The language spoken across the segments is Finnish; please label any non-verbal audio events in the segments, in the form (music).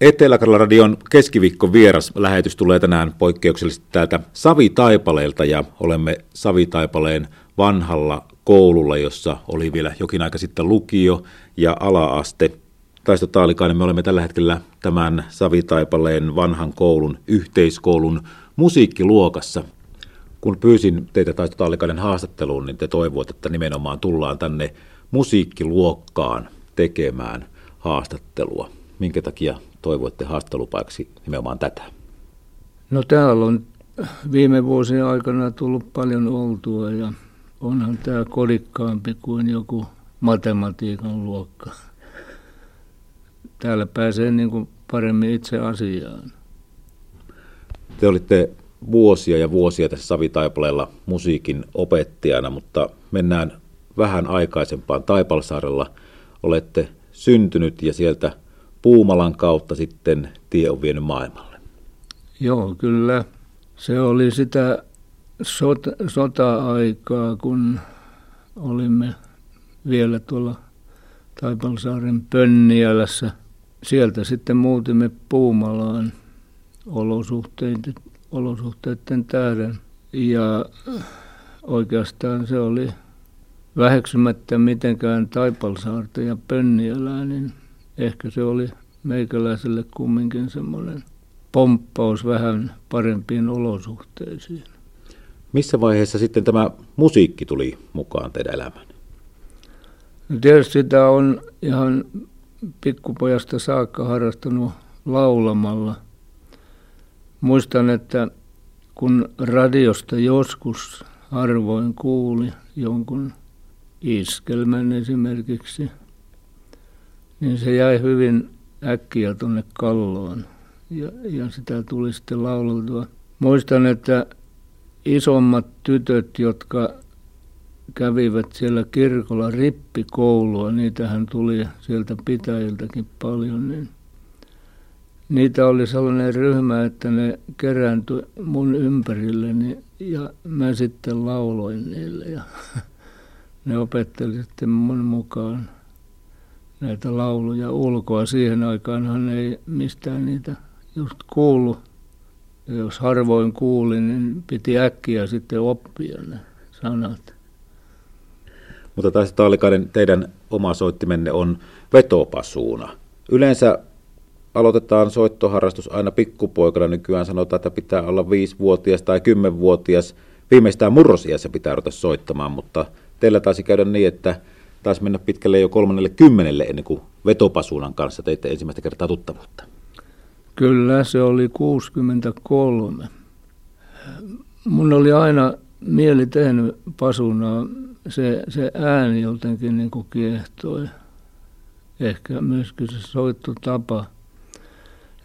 etelä radion keskiviikko vieras lähetys tulee tänään poikkeuksellisesti täältä Savitaipaleelta ja olemme Savitaipaleen vanhalla koululla, jossa oli vielä jokin aika sitten lukio ja ala-aste. Taisto Taalikainen, me olemme tällä hetkellä tämän Savitaipaleen vanhan koulun, yhteiskoulun musiikkiluokassa. Kun pyysin teitä Taisto Taalikainen haastatteluun, niin te toivoitte, että nimenomaan tullaan tänne musiikkiluokkaan tekemään haastattelua. Minkä takia toivoitte haastattelupaikaksi nimenomaan tätä? No täällä on viime vuosien aikana tullut paljon oltua ja onhan tämä kodikkaampi kuin joku matematiikan luokka. Täällä pääsee niin kuin paremmin itse asiaan. Te olitte vuosia ja vuosia tässä Savitaipaleella musiikin opettajana, mutta mennään vähän aikaisempaan Taipalsaarella. Olette syntynyt ja sieltä Puumalan kautta sitten tie on vienyt maailmalle. Joo, kyllä. Se oli sitä sota, sota-aikaa, kun olimme vielä tuolla Taipalsaaren Pönniälässä. Sieltä sitten muutimme Puumalaan olosuhteiden, olosuhteiden tähden. Ja oikeastaan se oli väheksymättä mitenkään Taipalsaarta ja Pönniälää, niin ehkä se oli meikäläiselle kumminkin semmoinen pomppaus vähän parempiin olosuhteisiin. Missä vaiheessa sitten tämä musiikki tuli mukaan teidän elämään? No tietysti sitä on ihan pikkupojasta saakka harrastanut laulamalla. Muistan, että kun radiosta joskus harvoin kuuli jonkun iskelmän esimerkiksi, niin se jäi hyvin äkkiä tuonne kalloon ja, ja sitä tuli sitten laulultua. Muistan, että isommat tytöt, jotka kävivät siellä kirkolla rippikoulua, niitähän tuli sieltä pitäjiltäkin paljon, niin niitä oli sellainen ryhmä, että ne kerääntyi mun ympärilleni ja mä sitten lauloin niille ja (laughs) ne opetteli sitten mun mukaan näitä lauluja ulkoa. Siihen aikaanhan ei mistään niitä just kuulu. Ja jos harvoin kuulin, niin piti äkkiä sitten oppia ne sanat. Mutta taas Taalikainen, teidän oma soittimenne on vetopasuuna. Yleensä aloitetaan soittoharrastus aina pikkupoikana. Nykyään sanotaan, että pitää olla viisivuotias tai kymmenvuotias. Viimeistään murrosiässä pitää ruveta soittamaan, mutta teillä taisi käydä niin, että taisi mennä pitkälle jo kolmannelle kymmenelle ennen kuin vetopasuunan kanssa teitte ensimmäistä kertaa tuttavuutta. Kyllä, se oli 63. Mun oli aina mieli tehnyt pasunaa. Se, se ääni jotenkin niin kuin kiehtoi. Ehkä myöskin se soittotapa.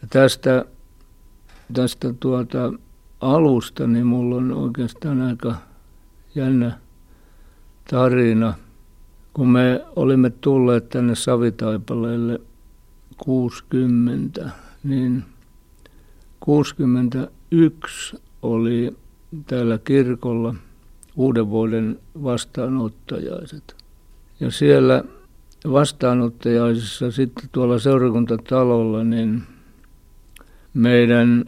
Ja tästä, tästä tuota alusta, niin mulla on oikeastaan aika jännä tarina. Kun me olimme tulleet tänne Savitaipaleelle 60, niin 61 oli täällä kirkolla uuden vuoden vastaanottajaiset. Ja siellä vastaanottajaisissa sitten tuolla seurakuntatalolla, niin meidän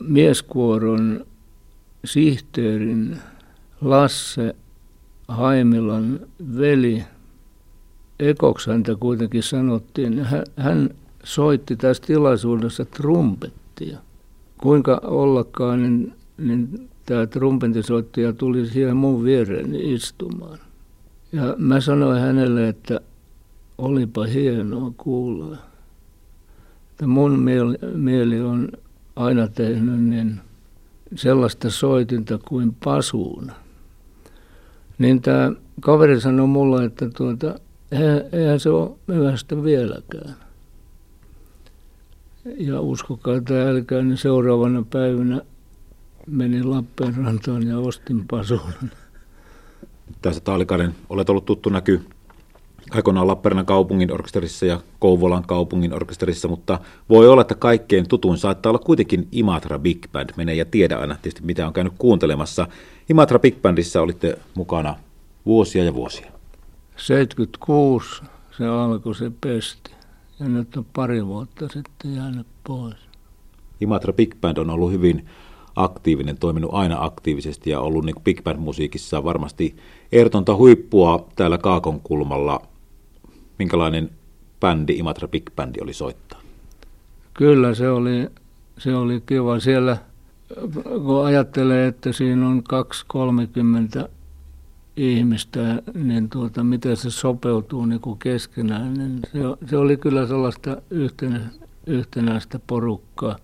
mieskuoron sihteerin Lasse Haimilan veli, Ekoks häntä kuitenkin sanottiin, hän soitti tässä tilaisuudessa trumpettia. Kuinka ollakaan, niin, niin tämä trumpetinsoittaja tuli siihen mun viereeni istumaan. Ja mä sanoin hänelle, että olipa hienoa kuulla. Että mun mieli, mieli on aina tehnyt niin sellaista soitinta kuin pasuuna. Niin tämä kaveri sanoi mulle, että tuota, eihän se ole hyvästä vieläkään. Ja uskokaa tai älkää, niin seuraavana päivänä menin Lappeenrantaan ja ostin pasunan. Tässä Taalikainen, olet ollut tuttu näky aikoinaan Lappeenrannan kaupungin orkesterissa ja Kouvolan kaupungin orkesterissa, mutta voi olla, että kaikkein tutuin saattaa olla kuitenkin Imatra Big Band. Menee ja tiedä aina tietysti, mitä on käynyt kuuntelemassa. Imatra Big Bandissa olitte mukana vuosia ja vuosia. 76 se alkoi se pesti. ja nyt on pari vuotta sitten jäänyt pois. Imatra Big Band on ollut hyvin aktiivinen, toiminut aina aktiivisesti ja ollut niin Big Band-musiikissa varmasti ehdotonta huippua täällä Kaakon kulmalla. Minkälainen bändi Imatra Big Bandi oli soittaa? Kyllä se oli, se oli kiva. Siellä kun ajattelee, että siinä on 2-30 ihmistä, niin tuota, miten se sopeutuu niin kuin keskenään, niin se, se oli kyllä sellaista yhtenä, yhtenäistä porukkaa.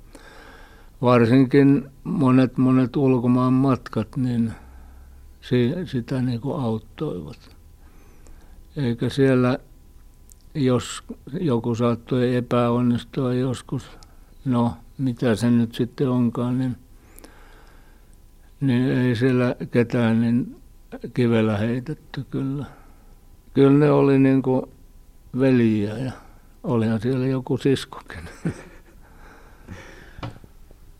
Varsinkin monet monet ulkomaan matkat, niin si, sitä niin kuin auttoivat. Eikä siellä, jos joku saattoi epäonnistua joskus, no mitä se nyt sitten onkaan, niin, niin ei siellä ketään niin kivellä heitetty kyllä. Kyllä ne oli niin kuin veljiä ja olihan siellä joku siskokin.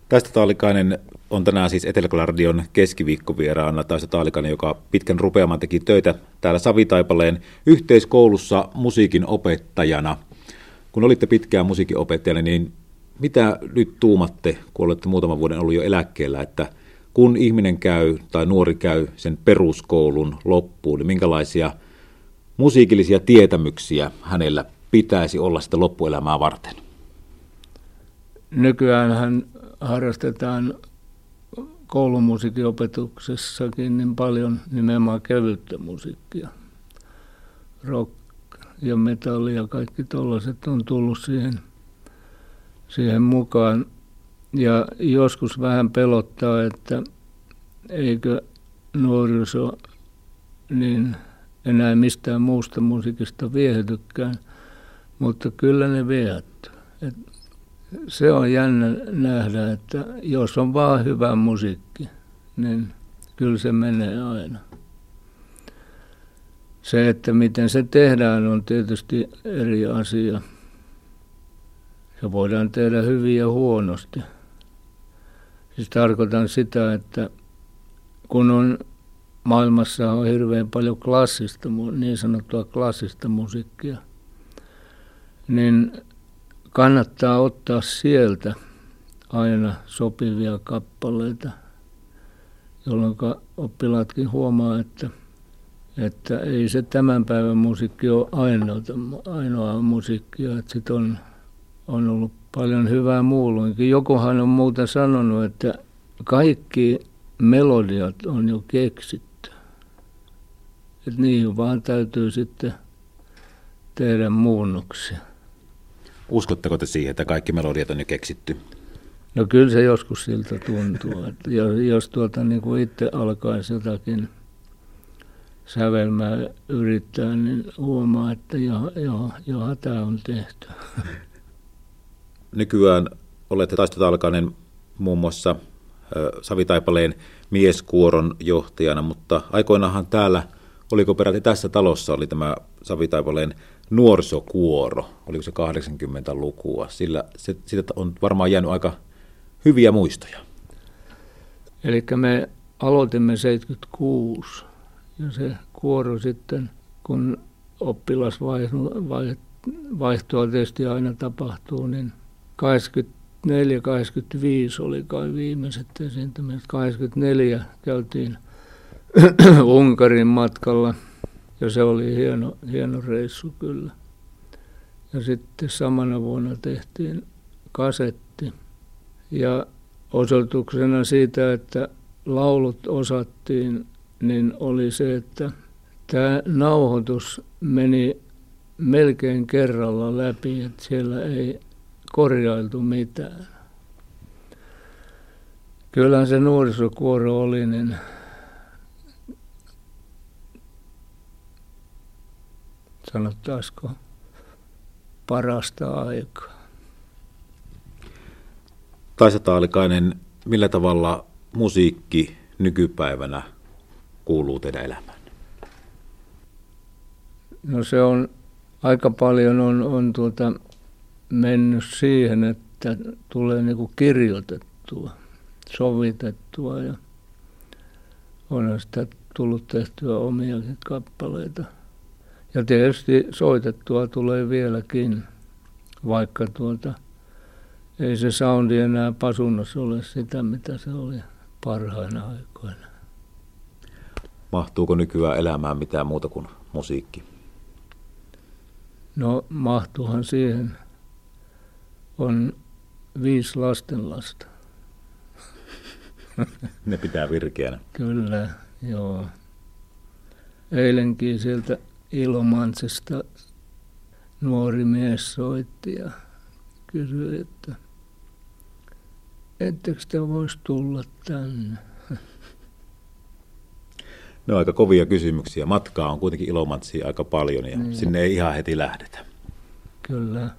Tästä Taalikainen on tänään siis Etelä-Radion keskiviikkovieraana Taisa Taalikainen, joka pitkän rupeaman teki töitä täällä Savitaipaleen yhteiskoulussa musiikin opettajana. Kun olitte pitkään musiikin opettajana, niin mitä nyt tuumatte, kun olette muutaman vuoden ollut jo eläkkeellä, että – kun ihminen käy tai nuori käy sen peruskoulun loppuun, niin minkälaisia musiikillisia tietämyksiä hänellä pitäisi olla sitä loppuelämää varten? Nykyään harrastetaan koulumusiikinopetuksessakin niin paljon nimenomaan kevyttä musiikkia. Rock ja metalli ja kaikki tollaiset on tullut siihen, siihen mukaan. Ja joskus vähän pelottaa, että eikö nuoriso niin enää mistään muusta musiikista viehätykään, mutta kyllä ne viehättyy. Se on jännä nähdä, että jos on vaan hyvä musiikki, niin kyllä se menee aina. Se, että miten se tehdään, on tietysti eri asia. Se voidaan tehdä hyvin ja huonosti. Siis tarkoitan sitä, että kun on maailmassa on hirveän paljon klassista, niin sanottua klassista musiikkia, niin kannattaa ottaa sieltä aina sopivia kappaleita, jolloin oppilaatkin huomaa, että, että ei se tämän päivän musiikki ole ainoa, ainoa musiikkia, että sit on, on ollut paljon hyvää muulloinkin. Jokuhan on muuten sanonut, että kaikki melodiat on jo keksitty. Että niihin vaan täytyy sitten tehdä muunnoksia. Uskotteko te siihen, että kaikki melodiat on jo keksitty? No kyllä se joskus siltä tuntuu. Että jos tuota niin kuin itse alkaisi jotakin sävelmää yrittää, niin huomaa, että jo, jo, jo tämä on tehty. (laughs) nykyään olette taistotalkainen muun muassa Savitaipaleen mieskuoron johtajana, mutta aikoinaanhan täällä, oliko peräti tässä talossa, oli tämä Savitaipaleen nuorisokuoro, oliko se 80-lukua, sillä se, siitä on varmaan jäänyt aika hyviä muistoja. Eli me aloitimme 76 ja se kuoro sitten, kun oppilasvaihtoa tietysti aina tapahtuu, niin 84, 85 oli kai viimeiset esiintymiset. 84 käytiin (clears throat) Unkarin matkalla ja se oli hieno, hieno reissu kyllä. Ja sitten samana vuonna tehtiin kasetti. Ja osoituksena siitä, että laulut osattiin, niin oli se, että tämä nauhoitus meni melkein kerralla läpi, että siellä ei korjailtu mitään. Kyllähän se nuorisokuoro oli, niin sanottaisiko parasta aikaa. Taisa Taalikainen, millä tavalla musiikki nykypäivänä kuuluu teidän elämään? No se on aika paljon on, on tuota, mennyt siihen, että tulee niin kuin kirjoitettua, sovitettua ja onhan sitä tullut tehtyä omiakin kappaleita. Ja tietysti soitettua tulee vieläkin. vaikka tuota, ei se soundi enää pasunnassa ole sitä, mitä se oli parhaina aikoina. Mahtuuko nykyään elämään mitään muuta kuin musiikki? No mahtuuhan siihen. On viisi lastenlasta. ne pitää virkeänä. Kyllä, joo. Eilenkin sieltä Ilomansesta nuori mies soitti ja kysyi, että ettekö te voisi tulla tänne? Ne on aika kovia kysymyksiä. Matkaa on kuitenkin Ilomantsiin aika paljon ja niin. sinne ei ihan heti lähdetä. Kyllä.